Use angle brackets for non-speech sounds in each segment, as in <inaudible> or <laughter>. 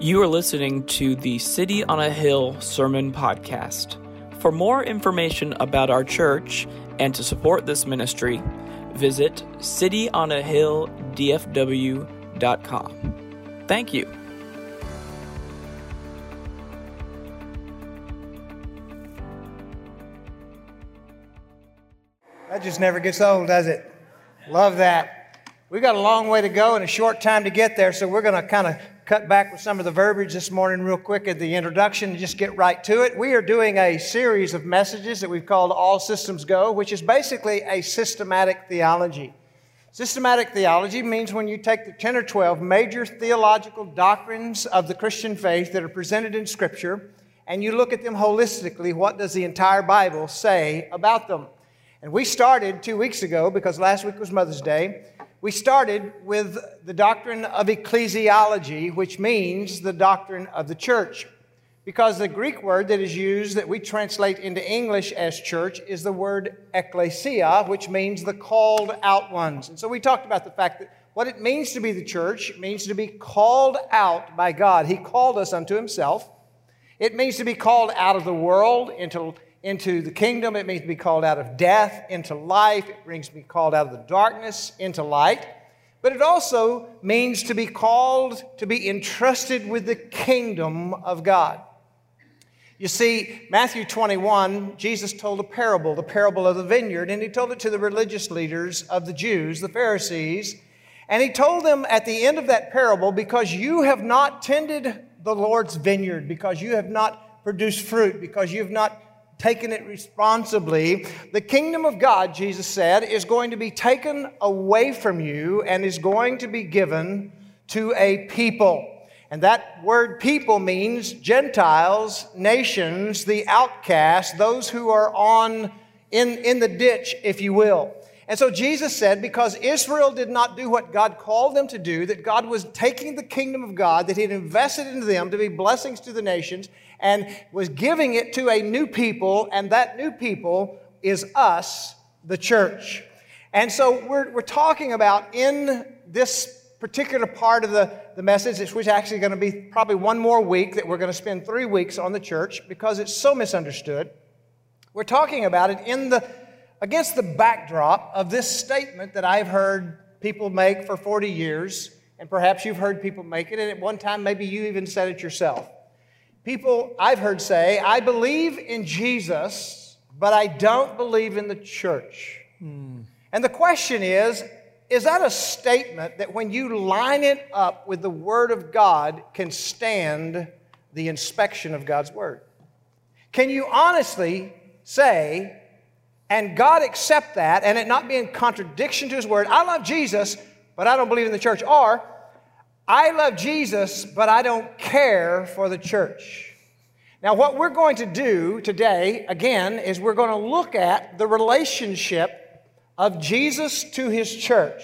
You are listening to the City on a Hill Sermon Podcast. For more information about our church and to support this ministry, visit cityonahilldfw.com. Thank you. That just never gets old, does it? Love that. We've got a long way to go and a short time to get there, so we're going to kind of cut back with some of the verbiage this morning, real quick, at the introduction and just get right to it. We are doing a series of messages that we've called All Systems Go, which is basically a systematic theology. Systematic theology means when you take the 10 or 12 major theological doctrines of the Christian faith that are presented in Scripture and you look at them holistically, what does the entire Bible say about them? And we started two weeks ago, because last week was Mother's Day, we started with the doctrine of ecclesiology, which means the doctrine of the church. Because the Greek word that is used that we translate into English as church is the word ecclesia, which means the called out ones. And so we talked about the fact that what it means to be the church means to be called out by God. He called us unto Himself. It means to be called out of the world into into the kingdom. It means to be called out of death into life. It brings me called out of the darkness into light. But it also means to be called to be entrusted with the kingdom of God. You see, Matthew 21, Jesus told a parable, the parable of the vineyard, and he told it to the religious leaders of the Jews, the Pharisees. And he told them at the end of that parable, because you have not tended the Lord's vineyard, because you have not produced fruit, because you have not taken it responsibly, the kingdom of God, Jesus said, is going to be taken away from you and is going to be given to a people. And that word people means Gentiles, nations, the outcast, those who are on in, in the ditch, if you will. And so Jesus said, because Israel did not do what God called them to do, that God was taking the kingdom of God, that He had invested into them to be blessings to the nations, and was giving it to a new people, and that new people is us, the church. And so we're, we're talking about in this particular part of the, the message, which is actually going to be probably one more week, that we're going to spend three weeks on the church because it's so misunderstood. We're talking about it in the against the backdrop of this statement that I've heard people make for 40 years, and perhaps you've heard people make it, and at one time maybe you even said it yourself. People I've heard say, I believe in Jesus, but I don't believe in the church. Hmm. And the question is, is that a statement that when you line it up with the Word of God can stand the inspection of God's Word? Can you honestly say, and God accept that and it not be in contradiction to His Word. I love Jesus, but I don't believe in the church. Or, I love Jesus, but I don't care for the church. Now, what we're going to do today, again, is we're going to look at the relationship of Jesus to His church.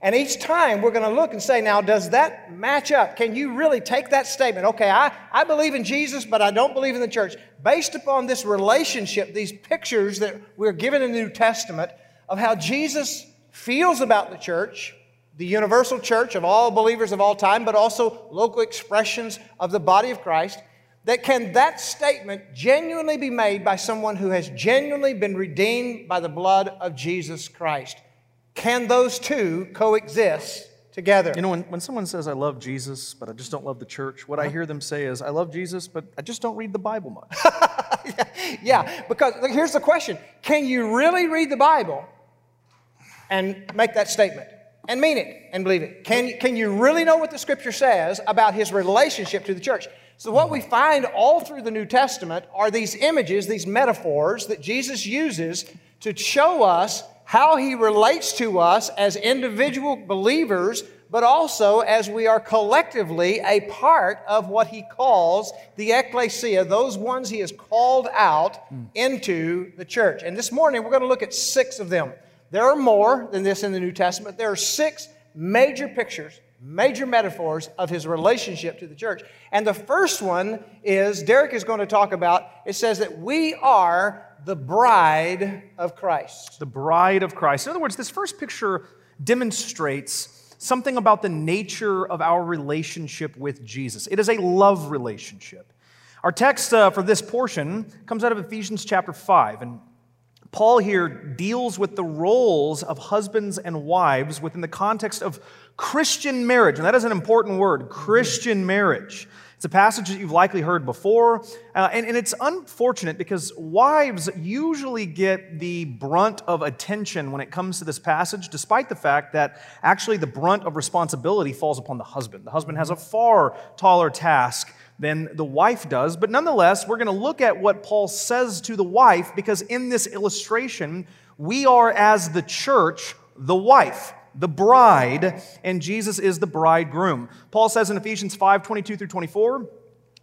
And each time we're going to look and say, now, does that match up? Can you really take that statement? Okay, I, I believe in Jesus, but I don't believe in the church. Based upon this relationship, these pictures that we're given in the New Testament of how Jesus feels about the church, the universal church of all believers of all time, but also local expressions of the body of Christ, that can that statement genuinely be made by someone who has genuinely been redeemed by the blood of Jesus Christ? Can those two coexist together? You know, when, when someone says, I love Jesus, but I just don't love the church, what I uh-huh. hear them say is, I love Jesus, but I just don't read the Bible much. yeah, <laughs> yeah, because look, here's the question Can you really read the Bible and make that statement? And mean it and believe it. Can, can you really know what the scripture says about his relationship to the church? So, what we find all through the New Testament are these images, these metaphors that Jesus uses to show us how he relates to us as individual believers, but also as we are collectively a part of what he calls the ecclesia, those ones he has called out hmm. into the church. And this morning we're going to look at six of them. There are more than this in the New Testament. There are six major pictures, major metaphors of his relationship to the church. And the first one is, Derek is going to talk about, it says that we are the bride of Christ. The bride of Christ. In other words, this first picture demonstrates something about the nature of our relationship with Jesus. It is a love relationship. Our text uh, for this portion comes out of Ephesians chapter 5. And Paul here deals with the roles of husbands and wives within the context of Christian marriage. And that is an important word Christian marriage. It's a passage that you've likely heard before. Uh, and, and it's unfortunate because wives usually get the brunt of attention when it comes to this passage, despite the fact that actually the brunt of responsibility falls upon the husband. The husband has a far taller task than the wife does. But nonetheless, we're going to look at what Paul says to the wife because in this illustration, we are as the church, the wife the bride, and Jesus is the bridegroom. Paul says in Ephesians 5 22 through 24,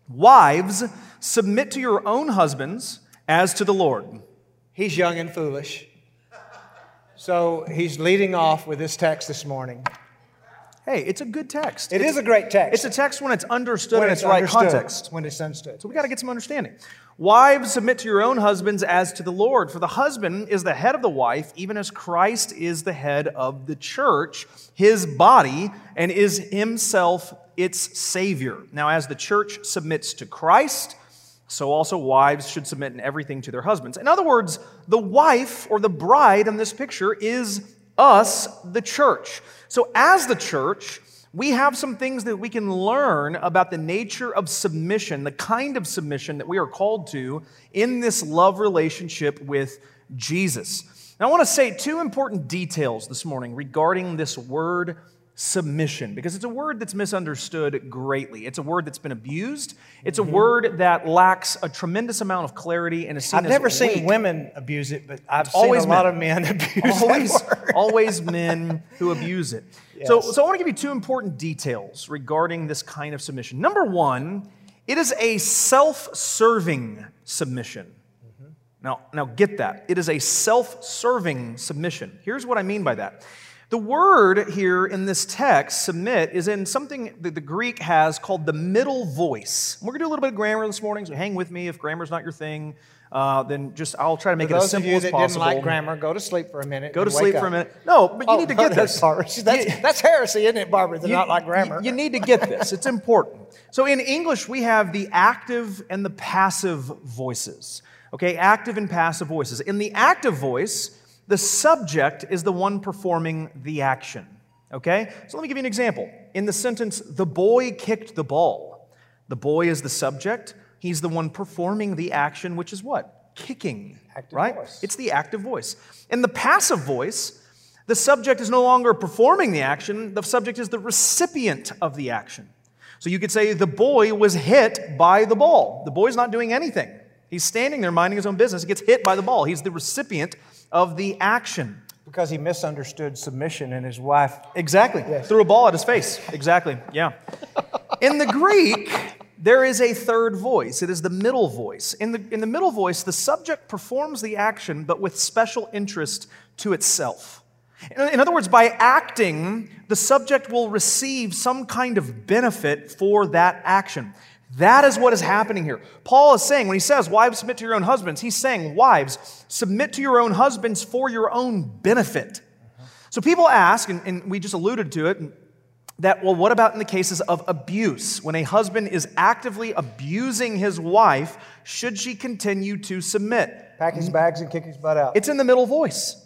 Wives, submit to your own husbands as to the Lord. He's young and foolish. So he's leading off with this text this morning. Hey, it's a good text. It it's, is a great text. It's a text when it's understood when in it's its right context. When it's understood. So we got to get some understanding. Wives, submit to your own husbands as to the Lord. For the husband is the head of the wife, even as Christ is the head of the church, his body, and is himself its Savior. Now, as the church submits to Christ, so also wives should submit in everything to their husbands. In other words, the wife or the bride in this picture is us, the church. So, as the church, we have some things that we can learn about the nature of submission, the kind of submission that we are called to in this love relationship with Jesus. Now, I want to say two important details this morning regarding this word submission because it's a word that's misunderstood greatly. It's a word that's been abused. It's a mm-hmm. word that lacks a tremendous amount of clarity and is I've never weak. seen women abuse it, but I've it's seen a lot of men <laughs> abuse always, it. always always men who abuse it. Yes. So, so I want to give you two important details regarding this kind of submission. Number one, it is a self-serving submission. Mm-hmm. Now, now get that. It is a self-serving submission. Here's what I mean by that. The word here in this text, submit, is in something that the Greek has called the middle voice. We're going to do a little bit of grammar this morning, so hang with me. If grammar's not your thing, uh, then just I'll try to make for it as simple as possible. Those of you that didn't like grammar, go to sleep for a minute. Go to sleep for a minute. No, but you oh, need to get this. That's, that's, heresy, isn't it, Barbara? They're you, not like grammar. You need to get this. It's important. So in English, we have the active and the passive voices. Okay, active and passive voices. In the active voice, the subject is the one performing the action. Okay? So let me give you an example. In the sentence, the boy kicked the ball, the boy is the subject. He's the one performing the action, which is what? Kicking. Active right? Voice. It's the active voice. In the passive voice, the subject is no longer performing the action, the subject is the recipient of the action. So you could say the boy was hit by the ball. The boy's not doing anything. He's standing there minding his own business. He gets hit by the ball. He's the recipient of the action. Because he misunderstood submission and his wife. Exactly. Yes. Threw a ball at his face. Exactly. Yeah. <laughs> In the Greek, there is a third voice. It is the middle voice. In the, in the middle voice, the subject performs the action, but with special interest to itself. In, in other words, by acting, the subject will receive some kind of benefit for that action. That is what is happening here. Paul is saying, when he says, Wives, submit to your own husbands, he's saying, Wives, submit to your own husbands for your own benefit. So people ask, and, and, we just alluded to it, that, well, what about in the cases of abuse? When a husband is actively abusing his wife, should she continue to submit? Pack his bags and kick his butt out. It's in the middle voice.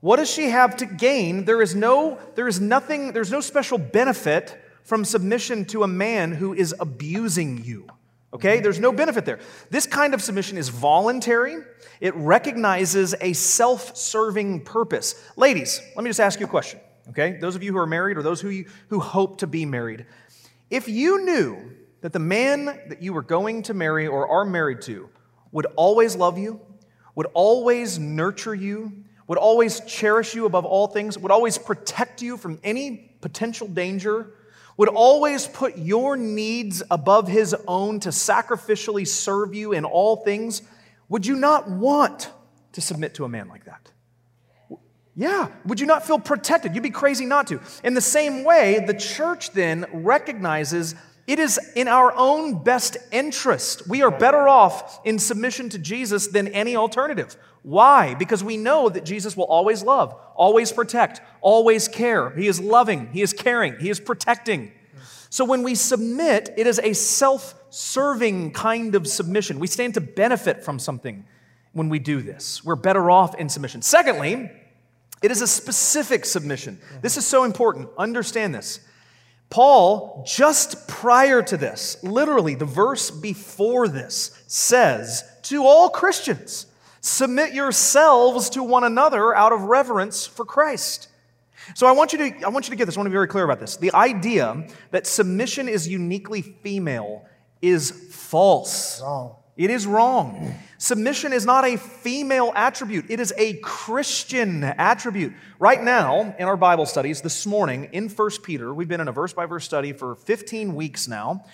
What does she have to gain? There is no, there is nothing, there's no special benefit from submission to a man who is abusing you. Okay? There's no benefit there. This kind of submission is voluntary, it recognizes a self serving purpose. Ladies, let me just ask you a question. Okay? Those of you who are married or those who, you, who hope to be married. If you knew that the man that you were going to marry or are married to would always love you, would always nurture you, would always cherish you above all things, would always protect you from any potential danger, would always put your needs above his own to sacrificially serve you in all things, would you not want to submit to a man like that? Yeah. Would you not feel protected? You'd be crazy not to. In the same way, the church then recognizes It is in our own best interest. We are better off in submission to Jesus than any alternative. Why? Because we know that Jesus will always love, always protect, always care. He is loving, He is caring, He is protecting. So when we submit, it is a self serving kind of submission. We stand to benefit from something when we do this. We're better off in submission. Secondly, it is a specific submission. This is so important. Understand this. Paul, just prior to this, literally the verse before this, says to all Christians, submit yourselves to one another out of reverence for Christ. So I want you to, I want you to get this. I want to be very clear about this. The idea that submission is uniquely female is false. Wrong. It is wrong. Submission is not a female attribute, it is a Christian attribute. Right now, in our Bible studies this morning in 1 Peter, we've been in a verse by verse study for 15 weeks now.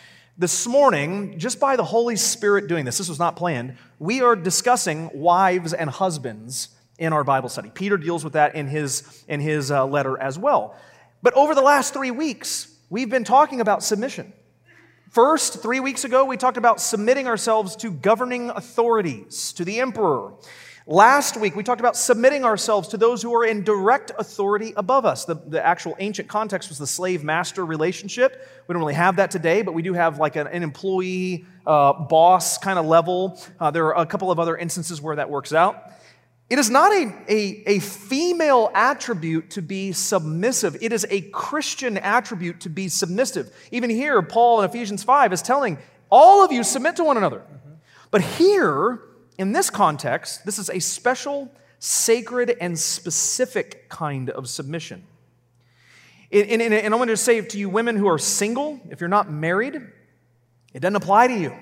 This morning, just by the Holy Spirit doing this, this was not planned, we are discussing wives and husbands in our Bible study. Peter deals with that in his, in his uh, letter as well. But over the last three weeks, we've been talking about submission. First, three weeks ago, we talked about submitting ourselves to governing authorities, to the emperor. Last week, we talked about submitting ourselves to those who are in direct authority above us. The, the actual ancient context was the slave master relationship. We don't really have that today, but we do have like an, an employee uh, boss kind of level. Uh, there are a couple of other instances where that works out. It is not a, a, a, female attribute to be submissive. It is a Christian attribute to be submissive. Even here, Paul in Ephesians 5 is telling all of you submit to one another. But here, in this context, this is a special, sacred, and specific kind of submission. And, and, and I want to say to you, women who are single, if you're not married, it doesn't apply to you.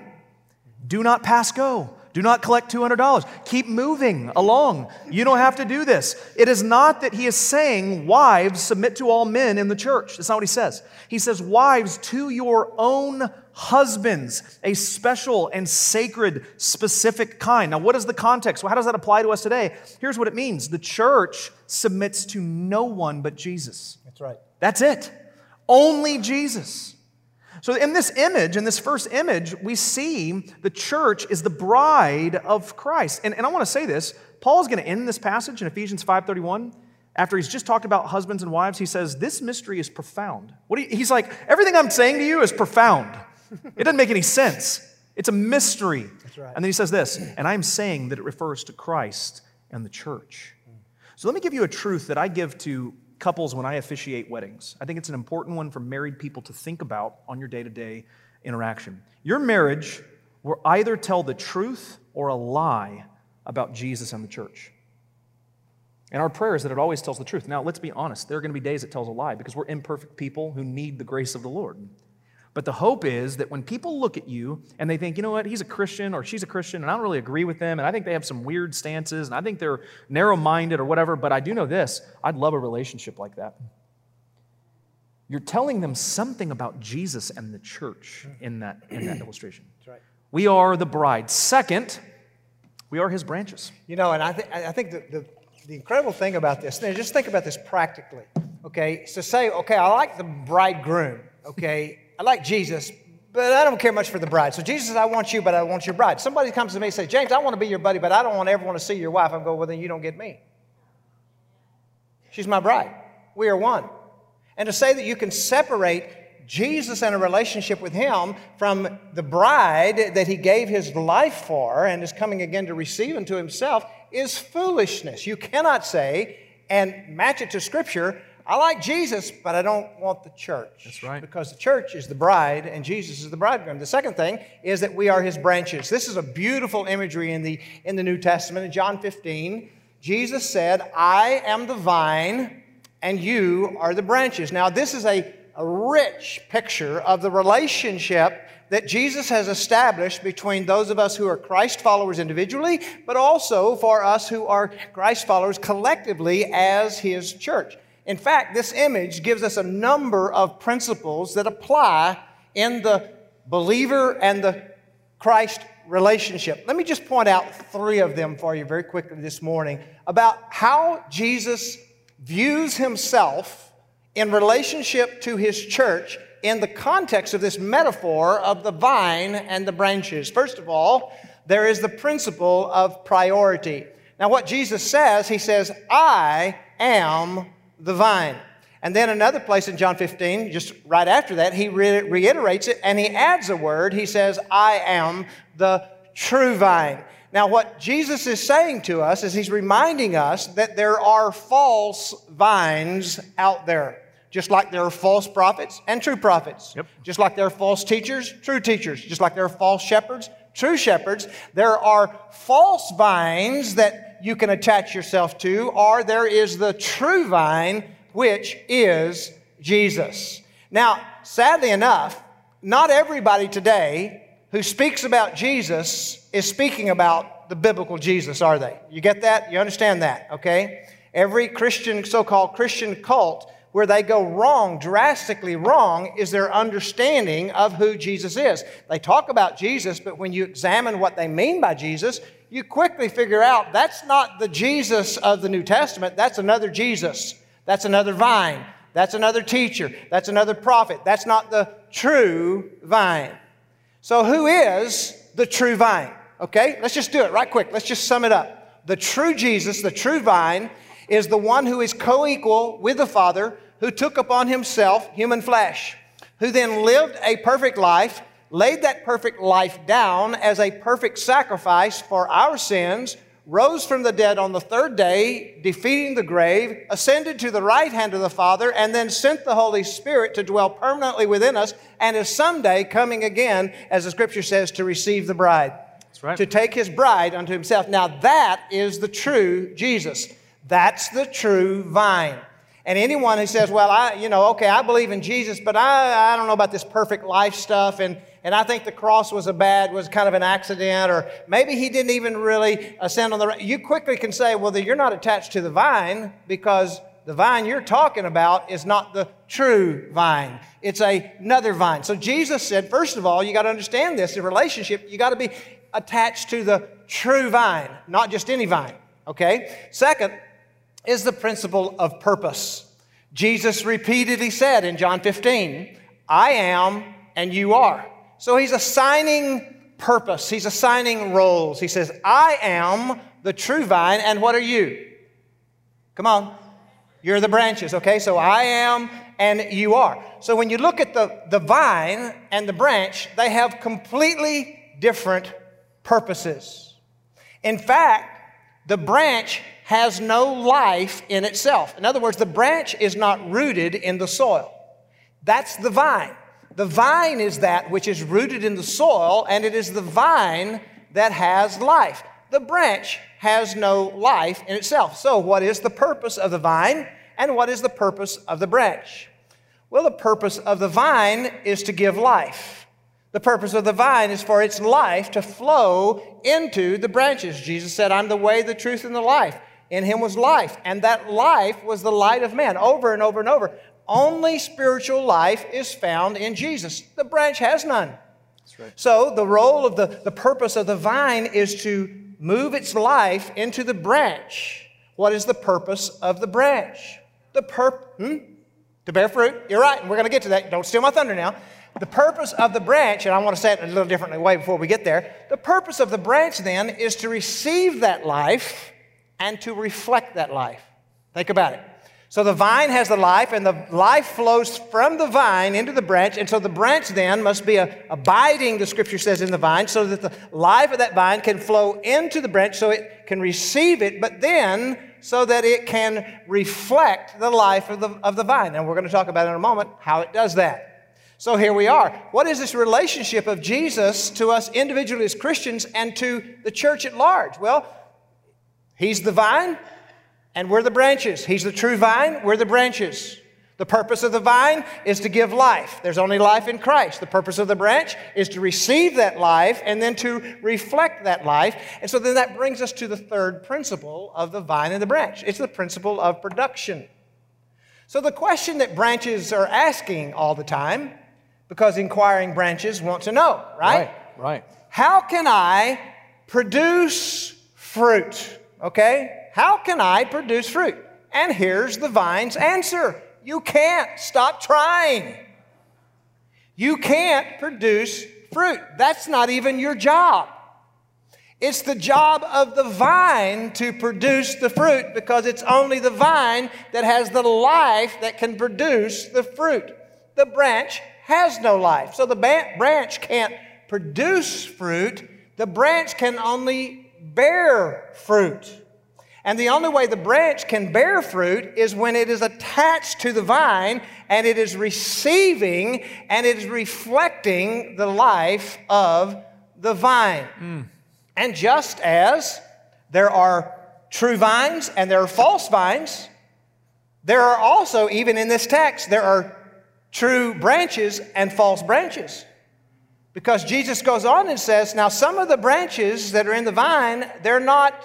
Do not pass go. Do not collect $200. Keep moving along. You don't have to do this. It is not that he is saying, wives, submit to all men in the church. That's not what he says. He says, wives, to your own husbands, a special and sacred, specific kind. Now, what is the context? Well, how does that apply to us today? Here's what it means the church submits to no one but Jesus. That's right. That's it. Only Jesus. So, in this image, in this first image, we see the church is the bride of Christ. And, and I want to say this Paul is going to end this passage in Ephesians 5.31. After he's just talked about husbands and wives, he says, This mystery is profound. What you, he's like, Everything I'm saying to you is profound. It doesn't make any sense. It's a mystery. Right. And then he says this, and I'm saying that it refers to Christ and the church. So let me give you a truth that I give to couples when I officiate weddings. I think it's an important one for married people to think about on your day to day interaction. Your marriage will either tell the truth or a lie about Jesus and the church. And our prayer is that it always tells the truth. Now, let's be honest, there are going to be days it tells a lie because we're imperfect people who need the grace of the Lord. But the hope is that when people look at you and they think, you know what, he's a Christian or she's a Christian, and I don't really agree with them, and I think they have some weird stances, and I think they're narrow minded or whatever, but I do know this I'd love a relationship like that. You're telling them something about Jesus and the church in that, in that illustration. That's right. We are the bride. Second, we are his branches. You know, and I, th- I think the, the, the incredible thing about this, just think about this practically, okay? So say, okay, I like the bridegroom, okay? I like Jesus, but I don't care much for the bride. So Jesus says, I want you, but I want your bride. Somebody comes to me and says, James, I want to be your buddy, but I don't want ever want to see your wife. I'm going, well, then you don't get me. She's my bride. We are one. And to say that you can separate Jesus and a relationship with Him from the bride that He gave His life for and is coming again to receive unto Himself is foolishness. You cannot say and match it to Scripture, I like Jesus, but I don't want the church. That's right. Because the church is the bride and Jesus is the bridegroom. The second thing is that we are his branches. This is a beautiful imagery in the, in the New Testament. In John 15, Jesus said, I am the vine and you are the branches. Now, this is a, a rich picture of the relationship that Jesus has established between those of us who are Christ followers individually, but also for us who are Christ followers collectively as his church. In fact, this image gives us a number of principles that apply in the believer and the Christ relationship. Let me just point out three of them for you very quickly this morning about how Jesus views himself in relationship to his church in the context of this metaphor of the vine and the branches. First of all, there is the principle of priority. Now, what Jesus says, he says, I am the vine. And then another place in John 15, just right after that, he re- reiterates it and he adds a word. He says, I am the true vine. Now, what Jesus is saying to us is he's reminding us that there are false vines out there. Just like there are false prophets and true prophets. Yep. Just like there are false teachers, true teachers. Just like there are false shepherds, true shepherds. There are false vines that you can attach yourself to, or there is the true vine, which is Jesus. Now, sadly enough, not everybody today who speaks about Jesus is speaking about the biblical Jesus, are they? You get that? You understand that, okay? Every Christian, so called Christian cult, where they go wrong, drastically wrong, is their understanding of who Jesus is. They talk about Jesus, but when you examine what they mean by Jesus, you quickly figure out that's not the Jesus of the New Testament, that's another Jesus. That's another vine. That's another teacher. That's another prophet. That's not the true vine. So, who is the true vine? Okay, let's just do it right quick. Let's just sum it up. The true Jesus, the true vine, is the one who is co equal with the Father, who took upon himself human flesh, who then lived a perfect life, laid that perfect life down as a perfect sacrifice for our sins, rose from the dead on the third day, defeating the grave, ascended to the right hand of the Father, and then sent the Holy Spirit to dwell permanently within us, and is someday coming again, as the scripture says, to receive the bride. That's right. To take his bride unto himself. Now that is the true Jesus. That's the true vine. And anyone who says, well, I, you know, okay, I believe in Jesus, but I, I don't know about this perfect life stuff, and, and I think the cross was a bad, was kind of an accident, or maybe he didn't even really ascend on the, you quickly can say, well, you're not attached to the vine because the vine you're talking about is not the true vine. It's a, another vine. So Jesus said, first of all, you got to understand this, the relationship, you got to be attached to the true vine, not just any vine. Okay? Second, is the principle of purpose. Jesus repeatedly said in John 15, I am and you are. So he's assigning purpose, he's assigning roles. He says, I am the true vine, and what are you? Come on. You're the branches, okay? So I am and you are. So when you look at the, the vine and the branch, they have completely different purposes. In fact, the branch has no life in itself. In other words, the branch is not rooted in the soil. That's the vine. The vine is that which is rooted in the soil, and it is the vine that has life. The branch has no life in itself. So, what is the purpose of the vine, and what is the purpose of the branch? Well, the purpose of the vine is to give life. The purpose of the vine is for its life to flow into the branches. Jesus said, I'm the way, the truth, and the life. In him was life, and that life was the light of man, over and over and over. Only spiritual life is found in Jesus. The branch has none. right. So, the role of the, the purpose of the vine is to move its life into the branch. What is the purpose of the branch? The purpose, hmm? To bear fruit. You're right, and we're going to get to that. Don't steal my thunder now. The purpose of the branch, and I want to say it in a little different way before we get there. The purpose of the branch then is to receive that life and to reflect that life. Think about it. So the vine has the life, and the life flows from the vine into the branch. And so the branch then must be abiding, the scripture says, in the vine, so that the life of that vine can flow into the branch so it can receive it, but then so that it can reflect the life of the, of the vine. And we're going to talk about in a moment how it does that. So here we are. What is this relationship of Jesus to us individually as Christians and to the church at large? Well, He's the vine, and we're the branches. He's the true vine, we're the branches. The purpose of the vine is to give life. There's only life in Christ. The purpose of the branch is to receive that life and then to reflect that life. And so then that brings us to the third principle of the vine and the branch it's the principle of production. So the question that branches are asking all the time, because inquiring branches want to know, right? Right, right. How can I produce fruit? Okay? How can I produce fruit? And here's the vine's answer you can't. Stop trying. You can't produce fruit. That's not even your job. It's the job of the vine to produce the fruit because it's only the vine that has the life that can produce the fruit. The branch has no life. So the branch can't produce fruit, the branch can only bear fruit. And the only way the branch can bear fruit is when it is attached to the vine and it is receiving and it is reflecting the life of the vine. Mm. And just as there are true vines and there are false vines, there are also, even in this text, there are true branches and false branches. Because Jesus goes on and says, now some of the branches that are in the vine, they're not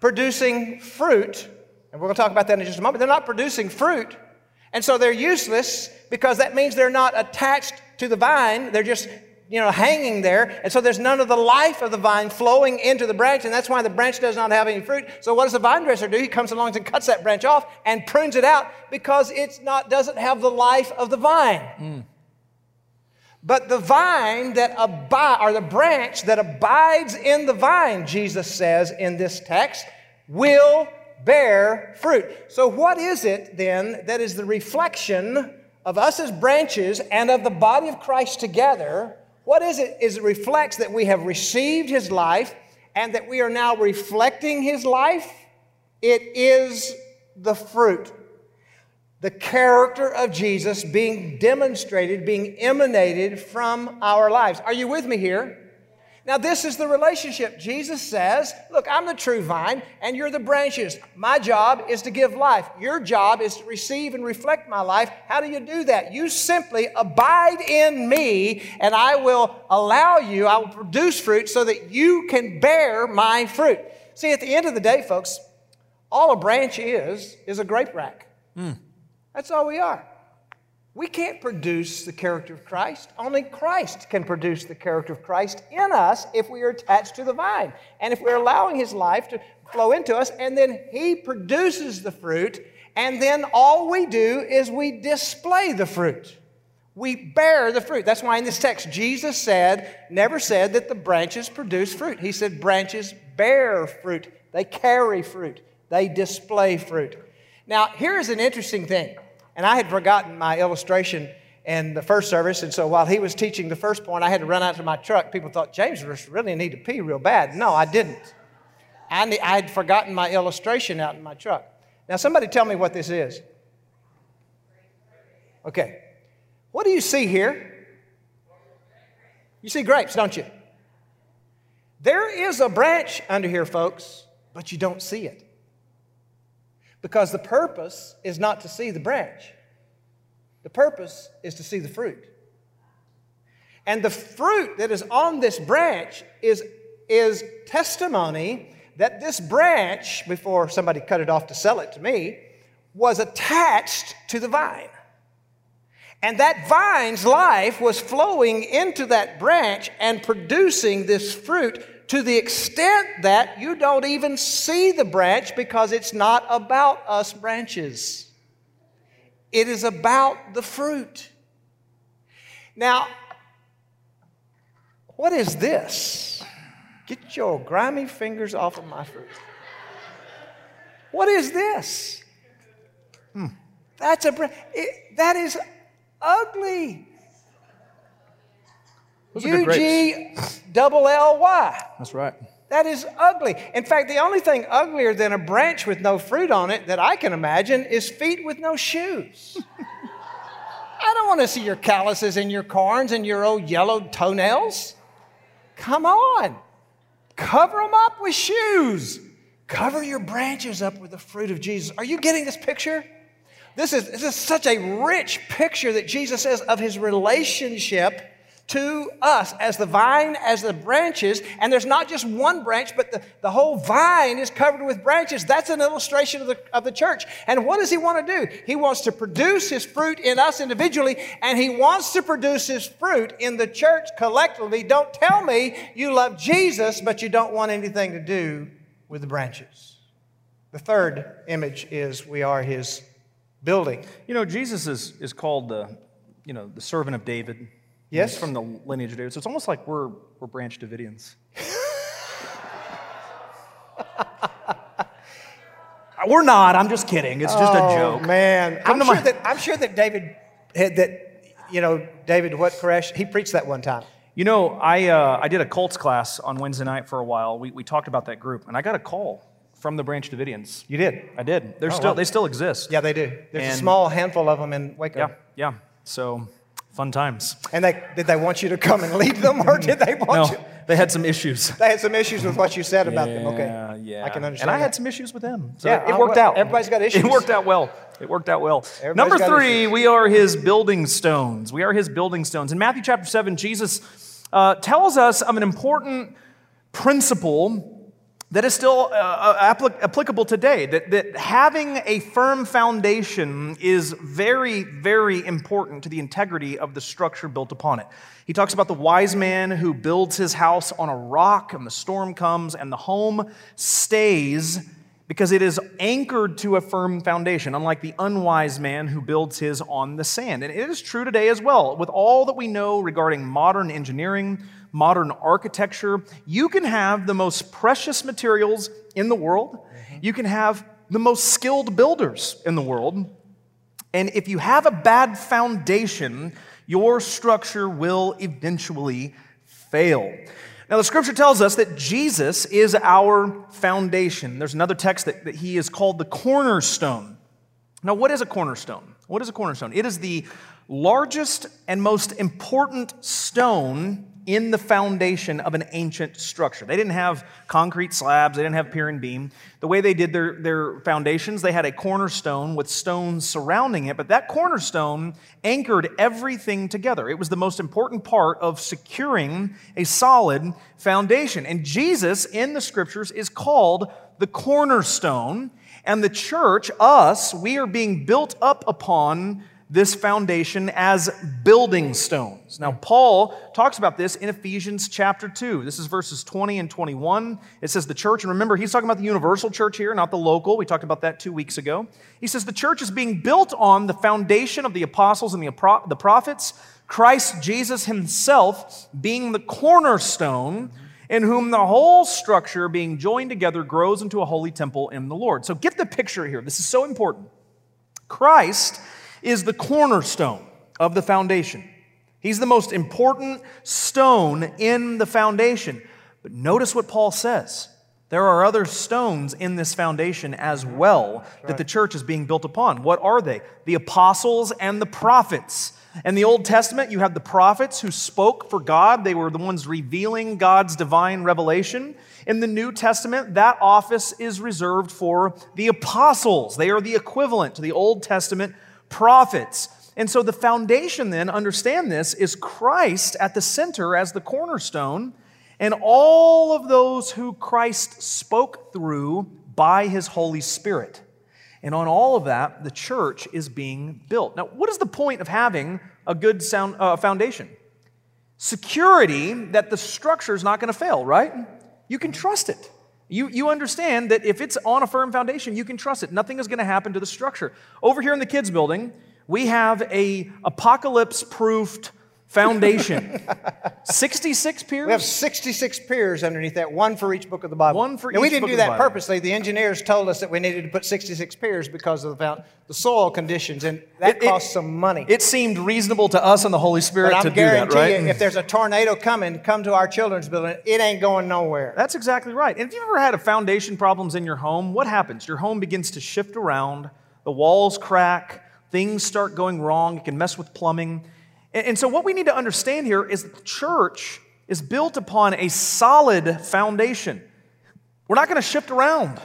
producing fruit. And we're going to talk about that in just a moment. They're not producing fruit. And so they're useless because that means they're not attached to the vine. They're just, you know, hanging there. And so there's none of the life of the vine flowing into the branch. And that's why the branch does not have any fruit. So what does the vine dresser do? He comes along and cuts that branch off and prunes it out because it's not, doesn't have the life of the vine. Mm. But the vine that abide, or the branch that abides in the vine, Jesus says in this text, will bear fruit. So, what is it then that is the reflection of us as branches and of the body of Christ together? What is it? Is it reflects that we have received his life and that we are now reflecting his life? It is the fruit. The character of Jesus being demonstrated, being emanated from our lives. Are you with me here? Now, this is the relationship. Jesus says, Look, I'm the true vine, and you're the branches. My job is to give life. Your job is to receive and reflect my life. How do you do that? You simply abide in me, and I will allow you, I will produce fruit so that you can bear my fruit. See, at the end of the day, folks, all a branch is, is a grape rack. Mm. That's all we are. We can't produce the character of Christ. Only Christ can produce the character of Christ in us if we are attached to the vine. And if we're allowing His life to flow into us, and then He produces the fruit, and then all we do is we display the fruit. We bear the fruit. That's why in this text, Jesus said, never said that the branches produce fruit. He said branches bear fruit, they carry fruit, they display fruit. Now, here's an interesting thing. And I had forgotten my illustration in the first service. And so while he was teaching the first point, I had to run out to my truck. People thought, James really need to pee real bad. No, I didn't. I, I had forgotten my illustration out in my truck. Now, somebody tell me what this is. Okay. What do you see here? You see grapes, don't you? There is a branch under here, folks, but you don't see it. Because the purpose is not to see the branch, the purpose is to see the fruit. And the fruit that is on this branch is, is testimony that this branch, before somebody cut it off to sell it to me, was attached to the vine. And that vine's life was flowing into that branch and producing this fruit to the extent that you don't even see the branch because it's not about us branches. It is about the fruit. Now, what is this? Get your grimy fingers off of my fruit. What is this? Hmm. That's a branch. That is ugly. U G double L Y. That's right. That is ugly. In fact, the only thing uglier than a branch with no fruit on it that I can imagine is feet with no shoes. I don't want to see your calluses and your corns and your old yellowed toenails. Come on. Cover them up with shoes. Cover your branches up with the fruit of Jesus. Are you getting this picture? This is, this is such a rich picture that Jesus says of his relationship to us as the vine, as the branches. And there's not just one branch, but the, the whole vine is covered with branches. That's an illustration of the, of the church. And what does he want to do? He wants to produce his fruit in us individually, and he wants to produce his fruit in the church collectively. Don't tell me you love Jesus, but you don't want anything to do with the branches. The third image is we are his building. You know, Jesus is, is called the, you know, the servant of David Yes. From the lineage of David. So it's almost like we're, we're Branch Davidians. <laughs> we're not. I'm just kidding. It's just a Oh, joke. man. I'm sure, my- that, I'm sure that David had that, you know, David, what, Koresh? He preached that one time. You know, I, uh, I did a cults class on Wednesday night for a while. We, we talked about that group, and I got a call from the Branch Davidians. You did? I did. They're Oh, still, wow. they still exist. Yeah, they do. There's a small handful of them in Waco. Yeah, yeah. So, fun times. And they did they want you to come and lead them, or did they want No, you? they had some issues. They had some issues with what you said about them. Okay. Yeah, yeah. I can understand. And I that. had some issues with them. So Yeah, it worked out. everybody's got issues. It worked out well. It worked out well. Everybody's Number three, issues. we are his building stones. We are his building stones. In Matthew chapter 7, Jesus uh, tells us of an important principle that is still uh, applic- applicable today that, that having a firm foundation is very, very important to the integrity of the structure built upon it. He talks about the wise man who builds his house on a rock, and the storm comes, and the home stays because it is anchored to a firm foundation, unlike the unwise man who builds his on the sand. And it is true today as well. With all that we know regarding modern engineering, modern architecture, you can have the most precious materials in the world, mm-hmm. you can have the most skilled builders in the world, and if you have a bad foundation, your structure will eventually fail. Now, the scripture tells us that Jesus is our foundation. There's another text that, that he is called the cornerstone. Now, what is a cornerstone? What is a cornerstone? It is the largest and most important stone in the foundation of an ancient structure. They didn't have concrete slabs, they didn't have pier and beam. The way they did their, their foundations, they had a cornerstone with stones surrounding it, but that cornerstone anchored everything together. It was the most important part of securing a solid foundation. And Jesus in the scriptures is called the cornerstone, and the church, us, we are being built up upon this foundation as building stones. Now, Paul talks about this in Ephesians chapter 2. This is verses 20 and 21. It says the church, and remember, he's talking about the universal church here, not the local. We talked about that two weeks ago. He says the church is being built on the foundation of the apostles and the, the prophets, Christ Jesus himself being the cornerstone in whom the whole structure being joined together grows into a holy temple in the Lord. So get the picture here. This is so important. Christ is the cornerstone of the foundation. He's the most important stone in the foundation. But notice what Paul says. There are other stones in this foundation as well that the church is being built upon. What are they? The apostles and the prophets. In the Old Testament, you have the prophets who spoke for God. They were the ones revealing God's divine revelation. In the New Testament, that office is reserved for the apostles. They are the equivalent to the Old Testament prophets. And so the foundation, then, understand this, is Christ at the center as the cornerstone, and all of those who Christ spoke through by his Holy Spirit. And on all of that, the church is being built. Now, what is the point of having a good sound, uh, foundation? Security that the structure is not going to fail, right? You can trust it. You, you understand that if it's on a firm foundation, you can trust it. Nothing is going to happen to the structure. Over here in the kids' building, we have a apocalypse-proofed foundation. <laughs> 66 piers? We have 66 piers underneath that, one for each book of the Bible. One for and we didn't do of the that purposely. The engineers told us that we needed to put 66 piers because of the, the soil conditions, and that It- it- costs some money. It seemed reasonable to us and the Holy Spirit but to I'm do that, guarantee right? you, if there's a tornado coming, come to our children's building. It ain't going nowhere. That's exactly right. And if you've ever had a foundation problems in your home, what happens? Your home begins to shift around, the walls crack, things start going wrong, it can mess with plumbing. And, so, what we need to understand here is the church is built upon a solid foundation. We're not going to shift around.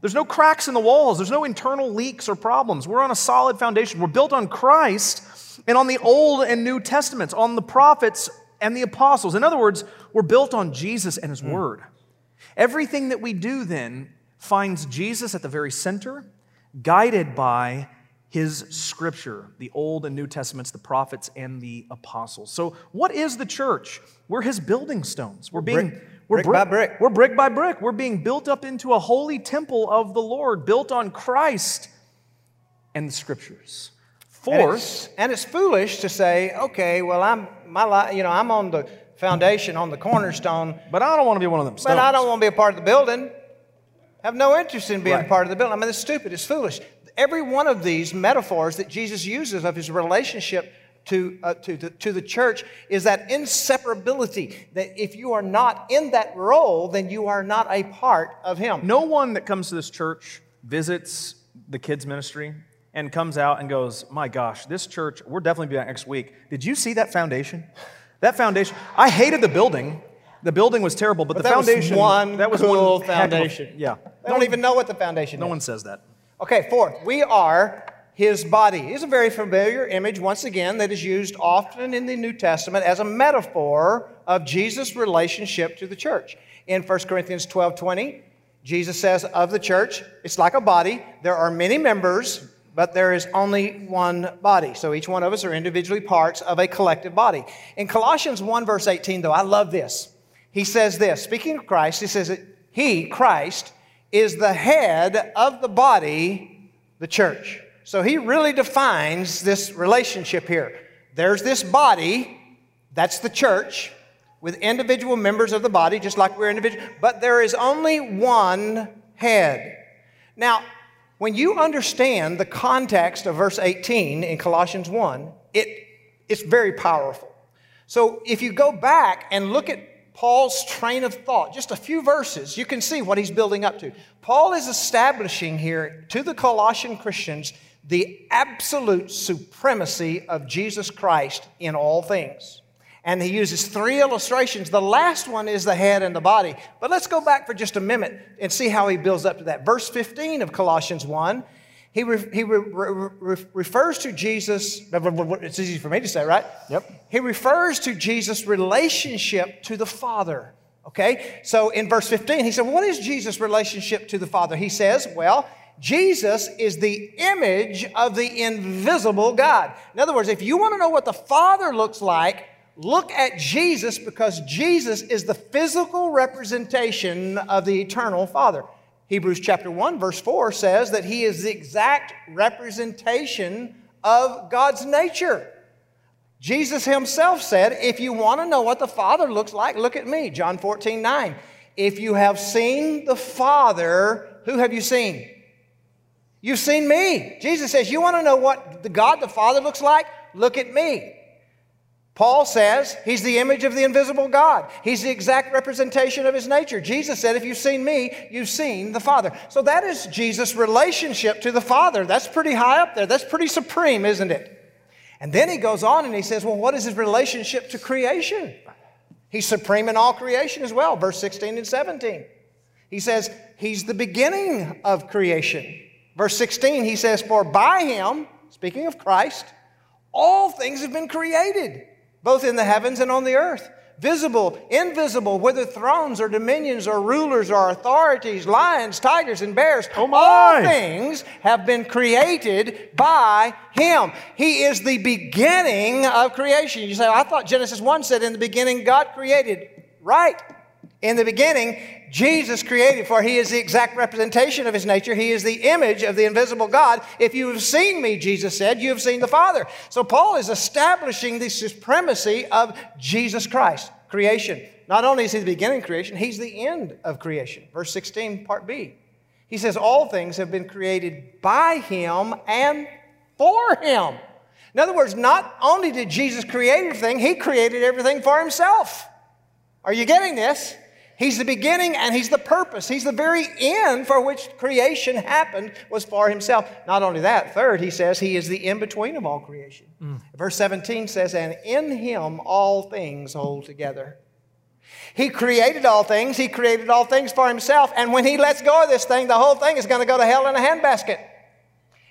There's no cracks in the walls, there's no internal leaks or problems. We're on a solid foundation. We're built on Christ and on the Old and New Testaments, on the prophets and the apostles. In other words, we're built on Jesus and His hmm. Word. Everything that we do then finds Jesus at the very center, guided by his scripture, the Old and New Testaments, the prophets, and the apostles. So, what is the church? We're his building stones. We're being brick- we're brick by brick. We're brick by brick. We're being built up into a holy temple of the Lord, built on Christ and the scriptures, force. And it's, and it's foolish to say, okay, well, I'm my li- you know I'm on the foundation, on the cornerstone, But I don't want to be one of them. but I don't want to be a part of the building. Have no interest in being Right. a part of the building. I mean, it's stupid. It's foolish. Every one of these metaphors that Jesus uses of his relationship to, uh, to, the, to the church is that inseparability. That if you are not in that role, then you are not a part of him. No one that comes to this church visits the kids' ministry and comes out and goes, My gosh, this church, we're definitely be back next week. Did you see that foundation? That foundation, I hated the building. The building was terrible, but, But the that was foundation one that was cool one heck of foundation. yeah. They don't even know what the foundation No is. one says that. Okay, fourth, we are his body. It's a very familiar image, once again, that is used often in the New Testament as a metaphor of Jesus' relationship to the church. In 1 Corinthians 12 20, Jesus says of the church, it's like a body. There are many members, but there is only one body. So each one of us are individually parts of a collective body. In Colossians 1, verse 18, though, I love this. He says this, speaking of Christ, he says that he, Christ, is the head of the body, the church. So he really defines this relationship here. There's this body, that's the church, with individual members of the body, just like we're individual, but there is only one head. Now, when you understand the context of verse 18 in Colossians 1, it, it's very powerful. So if you go back and look at Paul's train of thought, just a few verses, you can see what he's building up to. Paul is establishing here to the Colossian Christians the absolute supremacy of Jesus Christ in all things. And he uses three illustrations. The last one is the head and the body. But let's go back for just a minute and see how he builds up to that. Verse 15 of Colossians 1, he, re- he re- re- re- refers to Jesus, it's easy for me to say, right? Yep. He refers to Jesus' relationship to the Father. Okay? So in verse 15, he said, What is Jesus' relationship to the Father? He says, Well, Jesus is the image of the invisible God. In other words, if you want to know what the Father looks like, look at Jesus because Jesus is the physical representation of the eternal Father. Hebrews chapter 1, verse 4 says that he is the exact representation of God's nature. Jesus himself said, If you want to know what the Father looks like, look at me. John 14, 9. If you have seen the Father, who have you seen? You've seen me. Jesus says, You want to know what the God the Father looks like? Look at me. Paul says he's the image of the invisible God. He's the exact representation of his nature. Jesus said, If you've seen me, you've seen the Father. So that is Jesus' relationship to the Father. That's pretty high up there. That's pretty supreme, isn't it? And then he goes on and he says, Well, what is his relationship to creation? He's supreme in all creation as well, verse 16 and 17. He says, He's the beginning of creation. Verse 16, he says, For by him, speaking of Christ, all things have been created, both in the heavens and on the earth. Visible, invisible, whether thrones or dominions or rulers or authorities, lions, tigers, and bears, Oh all things have been created by Him. He is the beginning of creation. You say, I thought Genesis 1 said, In the beginning, God created. Right. In the beginning, Jesus created, for he is the exact representation of his nature. He is the image of the invisible God. If you have seen me, Jesus said, you have seen the Father. So Paul is establishing the supremacy of Jesus Christ, creation. Not only is he the beginning of creation, he's the end of creation. Verse 16, part B. He says, All things have been created by him and for him. In other words, not only did Jesus create everything, he created everything for himself. Are you getting this? He's the beginning and he's the purpose. He's the very end for which creation happened was for himself. Not only that, third, he says he is the in between of all creation. Mm. Verse 17 says, And in him all things hold together. He created all things, he created all things for himself. And when he lets go of this thing, the whole thing is going to go to hell in a handbasket.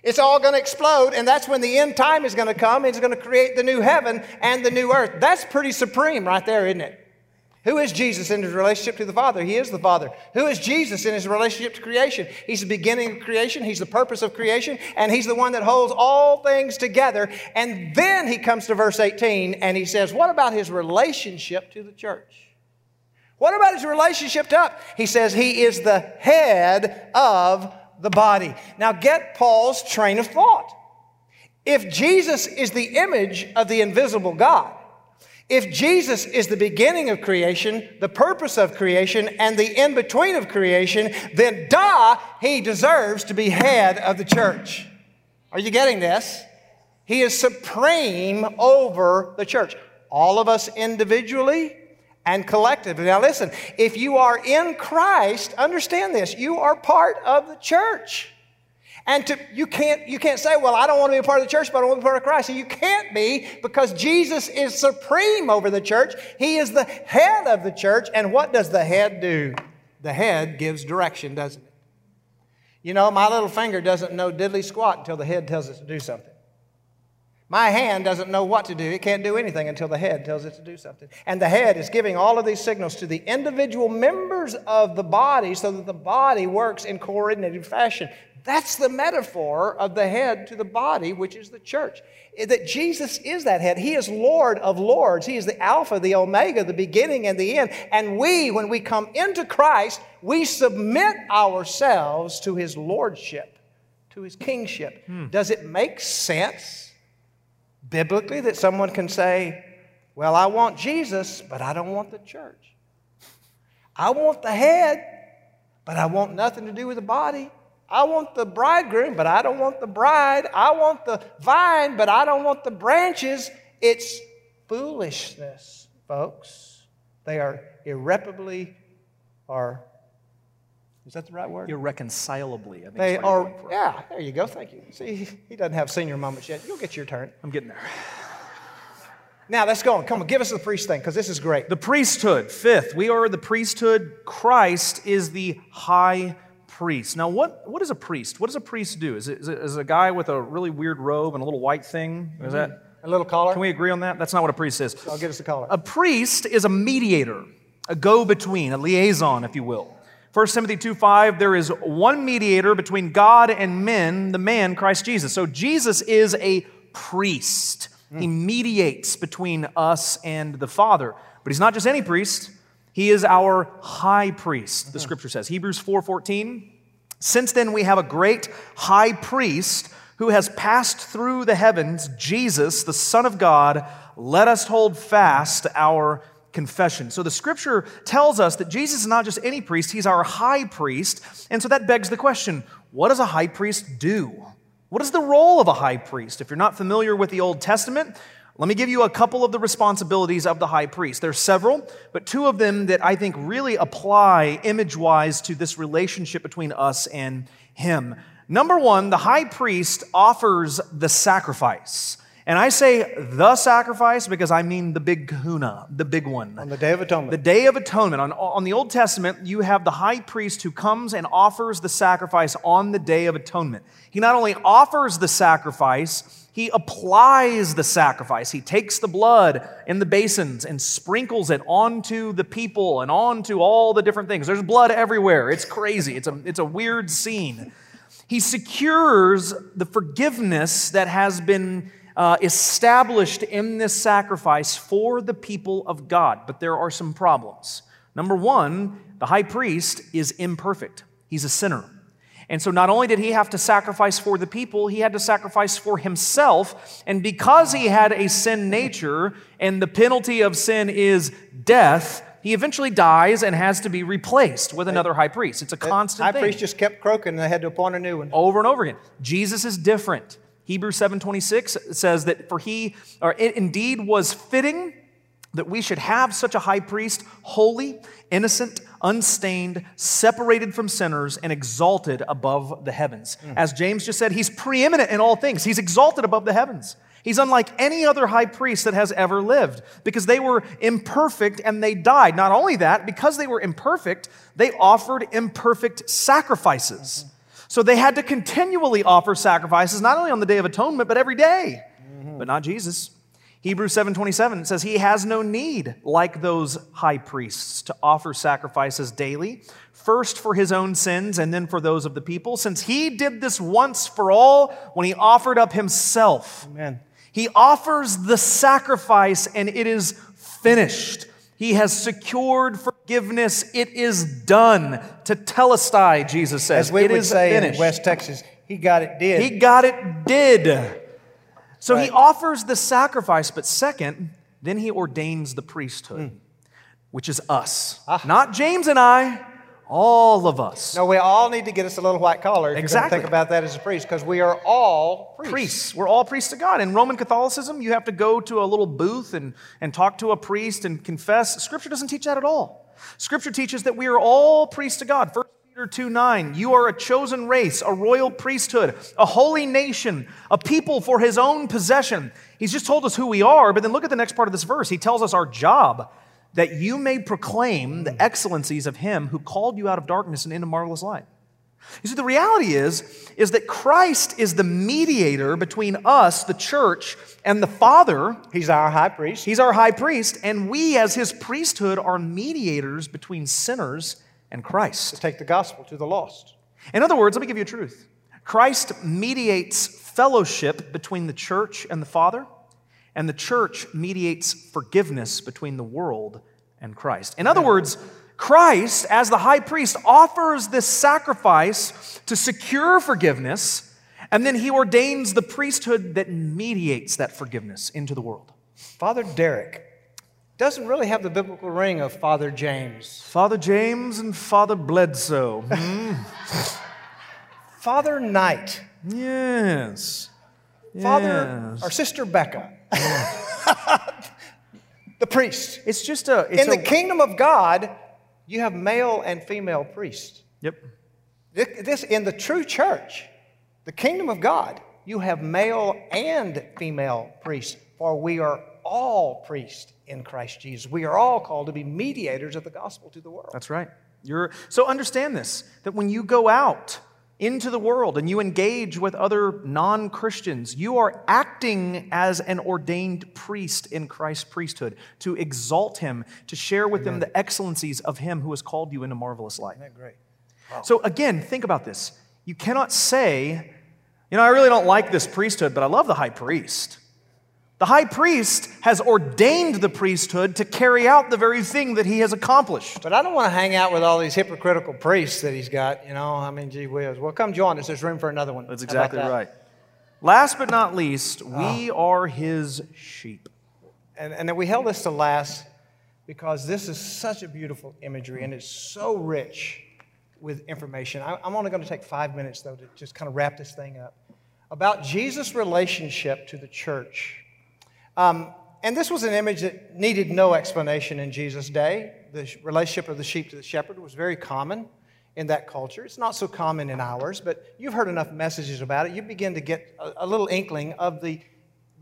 It's all going to explode, and that's when the end time is going to come. It's going to create the new heaven and the new earth. That's pretty supreme right there, isn't it? Who is Jesus in his relationship to the Father? He is the Father. Who is Jesus in his relationship to creation? He's the beginning of creation, he's the purpose of creation, and he's the one that holds all things together. And then he comes to verse 18 and he says, What about his relationship to the church? What about his relationship to? He says he is the head of the body. Now get Paul's train of thought. If Jesus is the image of the invisible God, if Jesus is the beginning of creation, the purpose of creation, and the in between of creation, then duh, he deserves to be head of the church. Are you getting this? He is supreme over the church. All of us individually and collectively. Now, listen, if you are in Christ, understand this you are part of the church. And to, you, can't, you can't say, well, I don't want to be a part of the church, but I want to be part of Christ. You can't be because Jesus is supreme over the church. He is the head of the church. And what does the head do? The head gives direction, doesn't it? You know, my little finger doesn't know diddly squat until the head tells it to do something. My hand doesn't know what to do. It can't do anything until the head tells it to do something. And the head is giving all of these signals to the individual members of the body so that the body works in coordinated fashion. That's the metaphor of the head to the body, which is the church. That Jesus is that head. He is Lord of lords. He is the Alpha, the Omega, the beginning and the end. And we, when we come into Christ, we submit ourselves to his lordship, to his kingship. Hmm. Does it make sense biblically that someone can say, Well, I want Jesus, but I don't want the church? I want the head, but I want nothing to do with the body. I want the bridegroom, but I don't want the bride. I want the vine, but I don't want the branches. It's foolishness, folks. They are irreparably are is that the right word? Irreconcilably. I think they are. Yeah, there you go. Thank you. See, he doesn't have senior moments yet. You'll get your turn. I'm getting there. Now let's go on. Come on, give us the priest thing because this is great. The priesthood. Fifth, we are the priesthood. Christ is the high priest. Now, what, what is a priest? What does a priest do? Is it, is it is a guy with a really weird robe and a little white thing? Is mm-hmm. that a little collar? Can we agree on that? That's not what a priest is. I'll get us a collar. A priest is a mediator, a go-between, a liaison, if you will. 1 Timothy 2 5, there is one mediator between God and men, the man, Christ Jesus. So Jesus is a priest. He mm. mediates between us and the Father. But he's not just any priest. He is our high priest, the mm-hmm. scripture says. Hebrews 4:14. Since then we have a great high priest who has passed through the heavens, Jesus, the Son of God, let us hold fast our confession. So the scripture tells us that Jesus is not just any priest, he's our high priest. And so that begs the question what does a high priest do? What is the role of a high priest? If you're not familiar with the Old Testament, let me give you a couple of the responsibilities of the high priest. There's several, but two of them that I think really apply image wise to this relationship between us and him. Number one, the high priest offers the sacrifice. And I say the sacrifice because I mean the big kahuna, the big one. On the Day of Atonement. The Day of Atonement. On, on the Old Testament, you have the high priest who comes and offers the sacrifice on the Day of Atonement. He not only offers the sacrifice, he applies the sacrifice. He takes the blood in the basins and sprinkles it onto the people and onto all the different things. There's blood everywhere. It's crazy. It's a, it's a weird scene. He secures the forgiveness that has been uh, established in this sacrifice for the people of God. But there are some problems. Number one, the high priest is imperfect, he's a sinner. And so not only did he have to sacrifice for the people, he had to sacrifice for himself. And because he had a sin nature and the penalty of sin is death, he eventually dies and has to be replaced with another high priest. It's a constant high thing. priest just kept croaking and they had to appoint a new one. Over and over again. Jesus is different. Hebrews 7:26 says that for he or it indeed was fitting that we should have such a high priest, holy, innocent, unstained, separated from sinners, and exalted above the heavens. Mm. As James just said, he's preeminent in all things, he's exalted above the heavens. He's unlike any other high priest that has ever lived because they were imperfect and they died. Not only that, because they were imperfect, they offered imperfect sacrifices. So they had to continually offer sacrifices, not only on the Day of Atonement, but every day. Mm-hmm. But not Jesus. Hebrews 7:27 says he has no need like those high priests to offer sacrifices daily, first for his own sins and then for those of the people, since he did this once for all when he offered up himself. Amen. He offers the sacrifice and it is finished. He has secured forgiveness. It is done. Tetelestai, Jesus says. As we it would is say finished. in West Texas, he got it did. He got it did. So he offers the sacrifice, but second, then he ordains the priesthood, hmm. which is us. Ah. Not James and I, all of us. No, we all need to get us a little white collar Exactly. think about that as a priest, because we are all priests. priests. We're all priests to God. In Roman Catholicism, you have to go to a little booth and, and talk to a priest and confess. Scripture doesn't teach that at all. Scripture teaches that we are all priests to God. 1 Peter 2 9, you are a chosen race, a royal priesthood, a holy nation, a people for his own possession. He's just told us who we are, but then look at the next part of this verse. He tells us our job that you may proclaim the excellencies of him who called you out of darkness and into marvelous light. You see, the reality is, is that Christ is the mediator between us, the church, and the Father. He's our high priest. He's our high priest, and we, as his priesthood, are mediators between sinners and Christ. to take the gospel to the lost. In other words, let me give you a truth Christ mediates fellowship between the church and the Father, and the church mediates forgiveness between the world and Christ. In other words, Christ, as the high priest, offers this sacrifice to secure forgiveness, and then he ordains the priesthood that mediates that forgiveness into the world. Father Derek doesn't really have the biblical ring of Father James. Father James and Father Bledsoe. Hmm, Father Knight, yes. Father Yes. or Sister Becca, <laughs> the priest. It's just a. It's In the a- kingdom of God, you have male and female priests. Yep. This in the true church, the kingdom of God, you have male and female priests, for we are all priests in Christ Jesus. We are all called to be mediators of the gospel to the world. That's right. You're, so understand this that when you go out into the world and you engage with other non Christians, you are acting as an ordained priest in Christ's priesthood to exalt him, to share with them the excellencies of him who has called you into marvelous light. Isn't that great? So, again, think about this. You cannot say, you know, I really don't like this priesthood, but I love the high priest. The high priest has ordained the priesthood to carry out the very thing that he has accomplished. But I don't want to hang out with all these hypocritical priests that he's got, you know. I mean, gee whiz. Well, come join us. There's room for another one. That's exactly that? right. Last but not least, ah. we are his sheep. And, and then we held this to last because this is such a beautiful imagery and it's so rich with information. I, I'm only going to take five minutes, though, to just kind of wrap this thing up about Jesus' relationship to the church. Um, and this was an image that needed no explanation in Jesus' day. The relationship of the sheep to the shepherd was very common in that culture. It's not so common in ours, but you've heard enough messages about it. You begin to get a, a little inkling of the,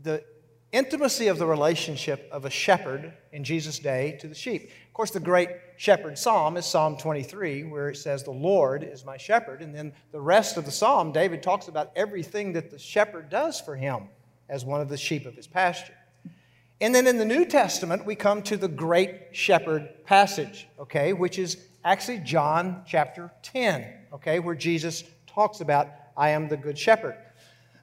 the intimacy of the relationship of a shepherd in Jesus' day to the sheep. Of course, the great shepherd psalm is Psalm 23, where it says, The Lord is my shepherd. And then the rest of the psalm, David talks about everything that the shepherd does for him as one of the sheep of his pasture. And then in the New Testament, we come to the great shepherd passage, okay, which is actually John chapter 10, okay, where Jesus talks about, I am the good shepherd.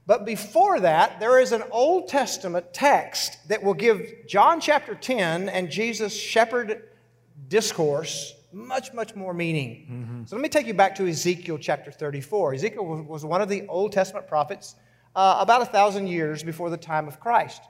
But before that, there is an Old Testament text that will give John chapter 10 and Jesus' shepherd discourse much, much more meaning. So let me take you back to Ezekiel chapter 34. Ezekiel was, was one of the Old Testament prophets uh, about a thousand years before the time of Christ.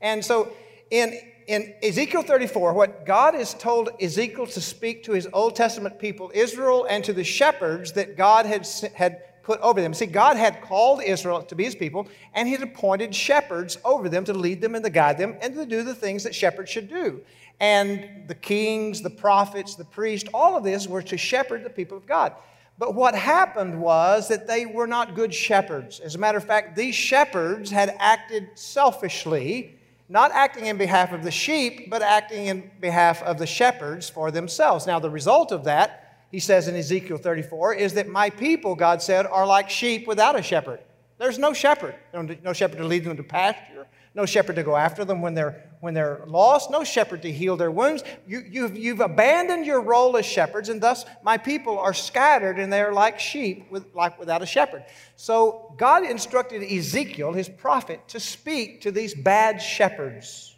And so in, in Ezekiel 34, what God has told Ezekiel to speak to his Old Testament people, Israel, and to the shepherds that God had, had put over them. See, God had called Israel to be his people, and he had appointed shepherds over them to lead them and to guide them and to do the things that shepherds should do. And the kings, the prophets, the priests, all of this were to shepherd the people of God. But what happened was that they were not good shepherds. As a matter of fact, these shepherds had acted selfishly, not acting in behalf of the sheep, but acting in behalf of the shepherds for themselves. Now, the result of that, he says in Ezekiel 34, is that my people, God said, are like sheep without a shepherd. There's no shepherd, no, shepherd to lead them to pasture, no shepherd to go after them when they're, when they're lost, no shepherd to heal their wounds. You, you've, you've abandoned your role as shepherds, and thus my people are scattered and they're like sheep with, like without a shepherd. So God instructed Ezekiel, his prophet, to speak to these bad shepherds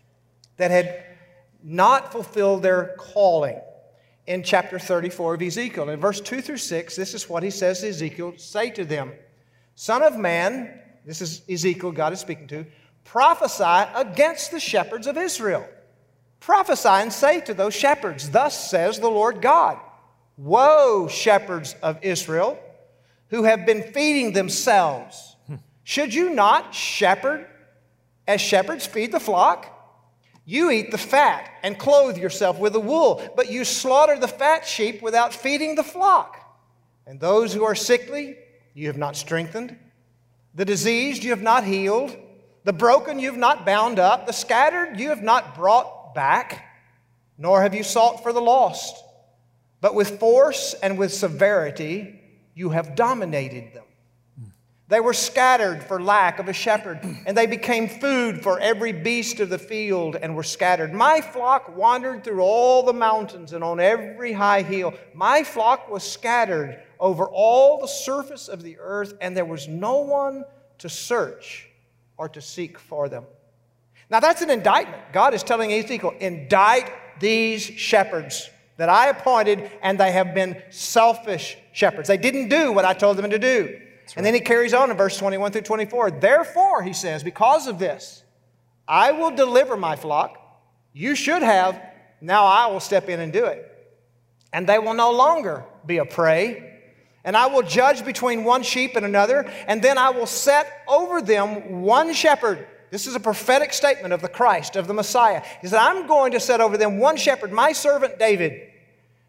that had not fulfilled their calling in chapter 34 of Ezekiel. In verse 2 through 6, this is what he says to Ezekiel Say to them, Son of man, this is Ezekiel, God is speaking to, prophesy against the shepherds of Israel. Prophesy and say to those shepherds, Thus says the Lord God Woe, shepherds of Israel, who have been feeding themselves. Should you not shepherd as shepherds feed the flock? You eat the fat and clothe yourself with the wool, but you slaughter the fat sheep without feeding the flock. And those who are sickly, you have not strengthened. The diseased, you have not healed. The broken, you have not bound up. The scattered, you have not brought back. Nor have you sought for the lost. But with force and with severity, you have dominated them. They were scattered for lack of a shepherd, and they became food for every beast of the field and were scattered. My flock wandered through all the mountains and on every high hill. My flock was scattered over all the surface of the earth, and there was no one to search or to seek for them. Now, that's an indictment. God is telling Ezekiel, indict these shepherds that I appointed, and they have been selfish shepherds. They didn't do what I told them to do. And then he carries on in verse 21 through 24. Therefore, he says, because of this, I will deliver my flock. You should have. Now I will step in and do it. And they will no longer be a prey. And I will judge between one sheep and another. And then I will set over them one shepherd. This is a prophetic statement of the Christ, of the Messiah. He said, I'm going to set over them one shepherd, my servant David.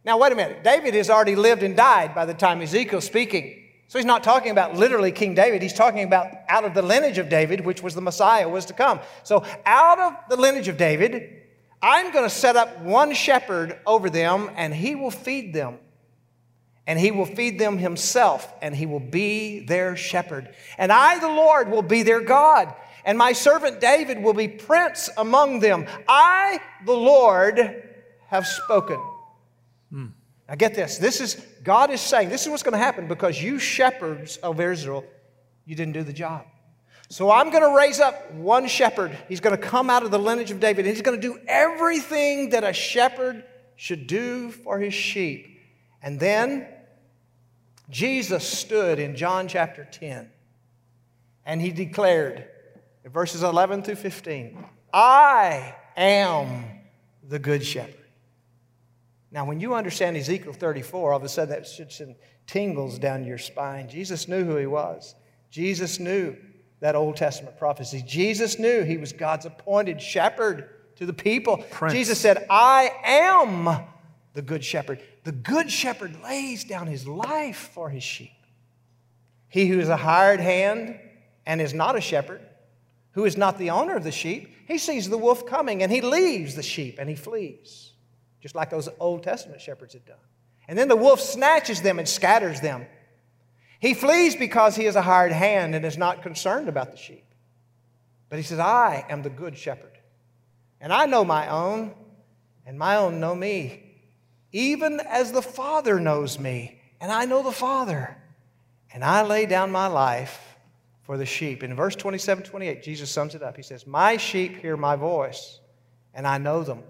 Now, wait a minute. David has already lived and died by the time Ezekiel's speaking. So he's not talking about literally King David. He's talking about out of the lineage of David, which was the Messiah was to come. So out of the lineage of David, I'm going to set up one shepherd over them, and he will feed them. And he will feed them himself, and he will be their shepherd. And I, the Lord, will be their God. And my servant David will be prince among them. I, the Lord, have spoken. Hmm. Now get this. This is, God is saying, this is what's going to happen because you shepherds of Israel, you didn't do the job. So I'm going to raise up one shepherd. He's going to come out of the lineage of David. And he's going to do everything that a shepherd should do for his sheep. And then Jesus stood in John chapter 10 and he declared in verses 11 through 15, I am the good shepherd. Now, when you understand Ezekiel 34, all of a sudden that should send tingles down your spine. Jesus knew who he was. Jesus knew that Old Testament prophecy. Jesus knew he was God's appointed shepherd to the people. Prince. Jesus said, I am the good shepherd. The good shepherd lays down his life for his sheep. He who is a hired hand and is not a shepherd, who is not the owner of the sheep, he sees the wolf coming and he leaves the sheep and he flees just like those Old Testament shepherds had done. And then the wolf snatches them and scatters them. He flees because he is a hired hand and is not concerned about the sheep. But he says, I am the good shepherd. And I know my own, and my own know me, even as the Father knows me, and I know the Father. And I lay down my life for the sheep. In verse 27 28, Jesus sums it up. He says, My sheep hear my voice, and I know them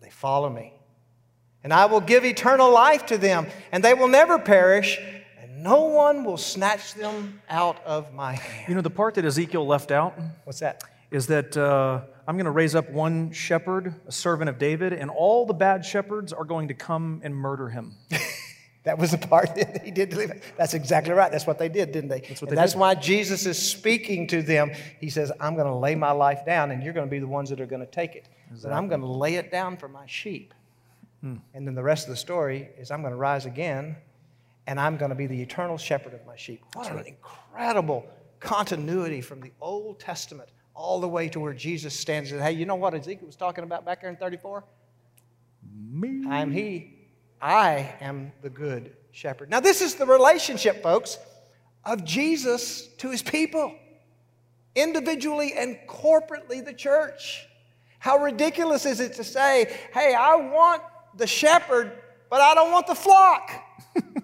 and they follow me. And I will give eternal life to them, and they will never perish, and no one will snatch them out of my hand. You know, the part that Ezekiel left out? What's that? Is that uh, I'm going to raise up one shepherd, a servant of David, and all the bad shepherds are going to come and murder him. <laughs> that was the part <laughs> that he did leave. That's exactly right. That's what they did, didn't they? That's, what they that's why Jesus is speaking to them. He says, I'm going to lay my life down, and you're going to be the ones that are going to take it. Exactly. But I'm going to lay it down for my sheep. Hmm. And then the rest of the story is I'm going to rise again and I'm going to be the eternal shepherd of my sheep. What That's an right. incredible continuity from the Old Testament all the way to where Jesus stands and hey, you know what Ezekiel was talking about back there in 34? Me. I am he. I am the good shepherd. Now, this is the relationship, folks, of Jesus to his people, individually and corporately, the church. How ridiculous is it to say, hey, I want the shepherd, but I don't want the flock? <laughs>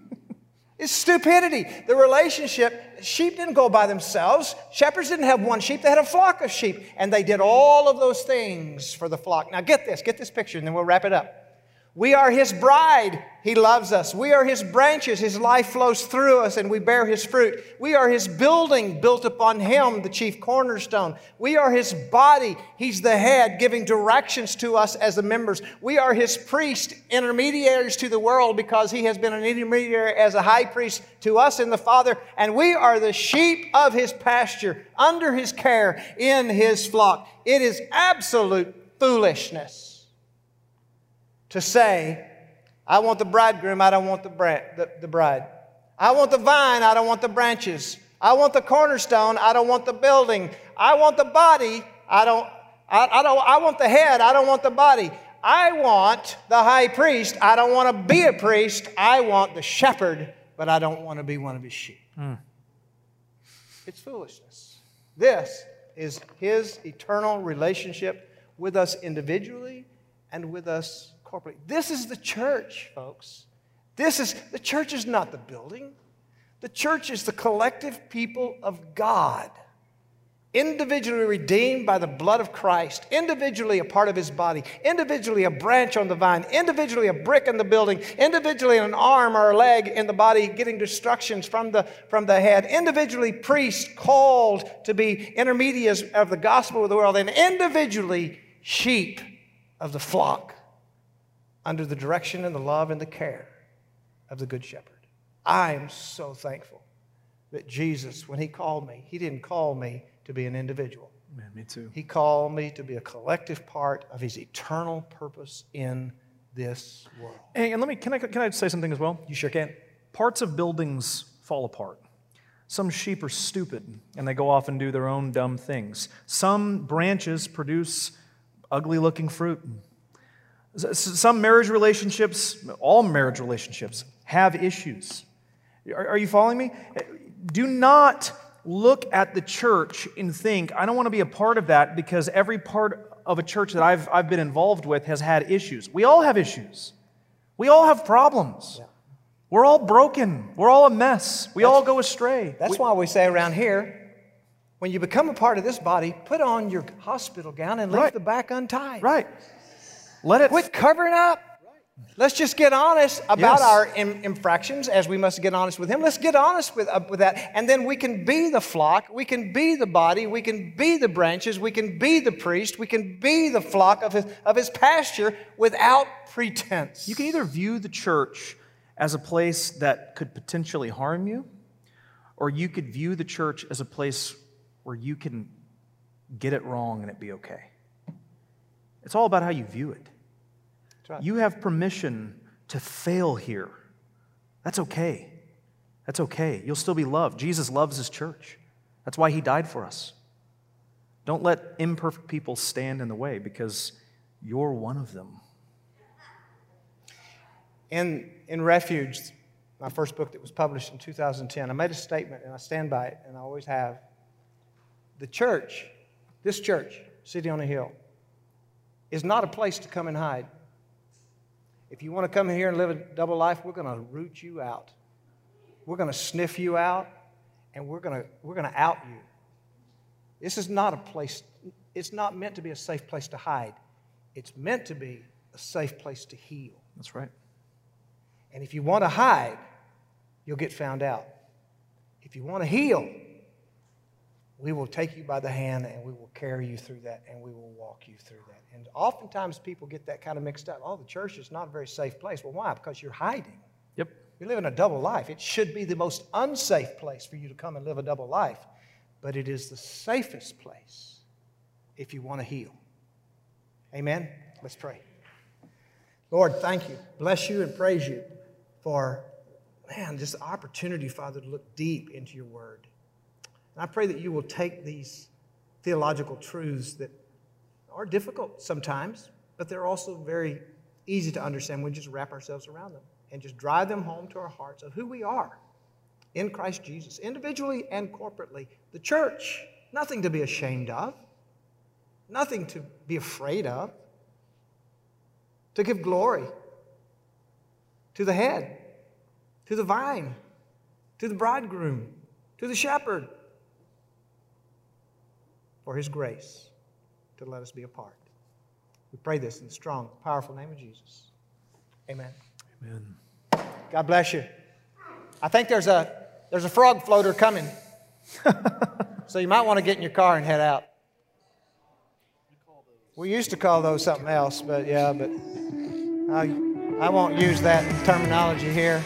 it's stupidity. The relationship, sheep didn't go by themselves. Shepherds didn't have one sheep, they had a flock of sheep. And they did all of those things for the flock. Now, get this, get this picture, and then we'll wrap it up. We are His bride. He loves us. We are His branches. His life flows through us and we bear His fruit. We are His building built upon Him, the chief cornerstone. We are His body. He's the head, giving directions to us as the members. We are His priest, intermediaries to the world because He has been an intermediary as a high priest to us in the Father. And we are the sheep of His pasture, under His care, in His flock. It is absolute foolishness to say, I want the bridegroom, I don't want the, the, the bride. I want the vine, I don't want the branches. I want the cornerstone, I don't want the building. I want the body, I don't, I, I, don't, I want the head, I don't want the body. I want the high priest, I don't want to be a priest. I want the shepherd, but I don't want to be one of his sheep. Mm. It's foolishness. This is his eternal relationship with us individually and with us corporately. This is the church, folks. This is the church is not the building. The church is the collective people of God, individually redeemed by the blood of Christ, individually a part of his body, individually a branch on the vine, individually a brick in the building, individually an arm or a leg in the body getting instructions from the, from the head, individually priests called to be intermediaries of the gospel of the world, and individually sheep of the flock under the direction and the love and the care of the Good Shepherd. I am so thankful that Jesus, when He called me, He didn't call me to be an individual. Man, me too. He called me to be a collective part of His eternal purpose in this world. And, and let me, can I, can I say something as well? You sure can. Parts of buildings fall apart. Some sheep are stupid and they go off and do their own dumb things. Some branches produce ugly looking fruit. Some marriage relationships, all marriage relationships, have issues. Are, you following me? Do not look at the church and think, I don't want to be a part of that because every part of a church that I've, I've been involved with has had issues. We all have issues, we all have problems. Yeah. We're all broken. We're all a mess. We that's, all go astray. That's we, why we say around here when you become a part of this body, put on your hospital gown and leave right. the back untied. Right. Let it quit covering up. Let's just get honest about yes. our Im- infractions as we must get honest with Him. Let's get honest with, uh, with that. And then we can be the flock, we can be the body, we can be the branches, we can be the priest, we can be the flock of His, of his pasture without pretense. You can either view the church as a place that could potentially harm you, or you could view the church as a place where you can get it wrong and it be okay. It's all about how you view it. Right. You have permission to fail here. That's okay. That's okay. You'll still be loved. Jesus loves his church. That's why he died for us. Don't let imperfect people stand in the way because you're one of them. In, in Refuge, my first book that was published in 2010, I made a statement and I stand by it, and I always have. The church, this church, City on a Hill, is not a place to come and hide. If you want to come here and live a double life, we're going to root you out. We're going to sniff you out, and we're going to, we're going to out you. This is not a place, it's not meant to be a safe place to hide. It's meant to be a safe place to heal. That's right. And if you want to hide, you'll get found out. If you want to heal, we will take you by the hand and we will carry you through that and we will walk you through that. And oftentimes people get that kind of mixed up. Oh, the church is not a very safe place. Well, why? Because you're hiding. Yep. You're living a double life. It should be the most unsafe place for you to come and live a double life, but it is the safest place if you want to heal. Amen? Let's pray. Lord, thank you. Bless you and praise you for, man, this opportunity, Father, to look deep into your word. And I pray that you will take these theological truths that are difficult sometimes, but they're also very easy to understand. We just wrap ourselves around them and just drive them home to our hearts of who we are in Christ Jesus, individually and corporately. The church, nothing to be ashamed of, nothing to be afraid of, to give glory to the head, to the vine, to the bridegroom, to the shepherd for His grace to let us be a part. We pray this in the strong, powerful name of Jesus. Amen. Amen. God bless you. I think there's a there's a frog floater coming. <laughs> so you might want to get in your car and head out. We used to call those something else, but yeah, but I, I won't use that terminology here.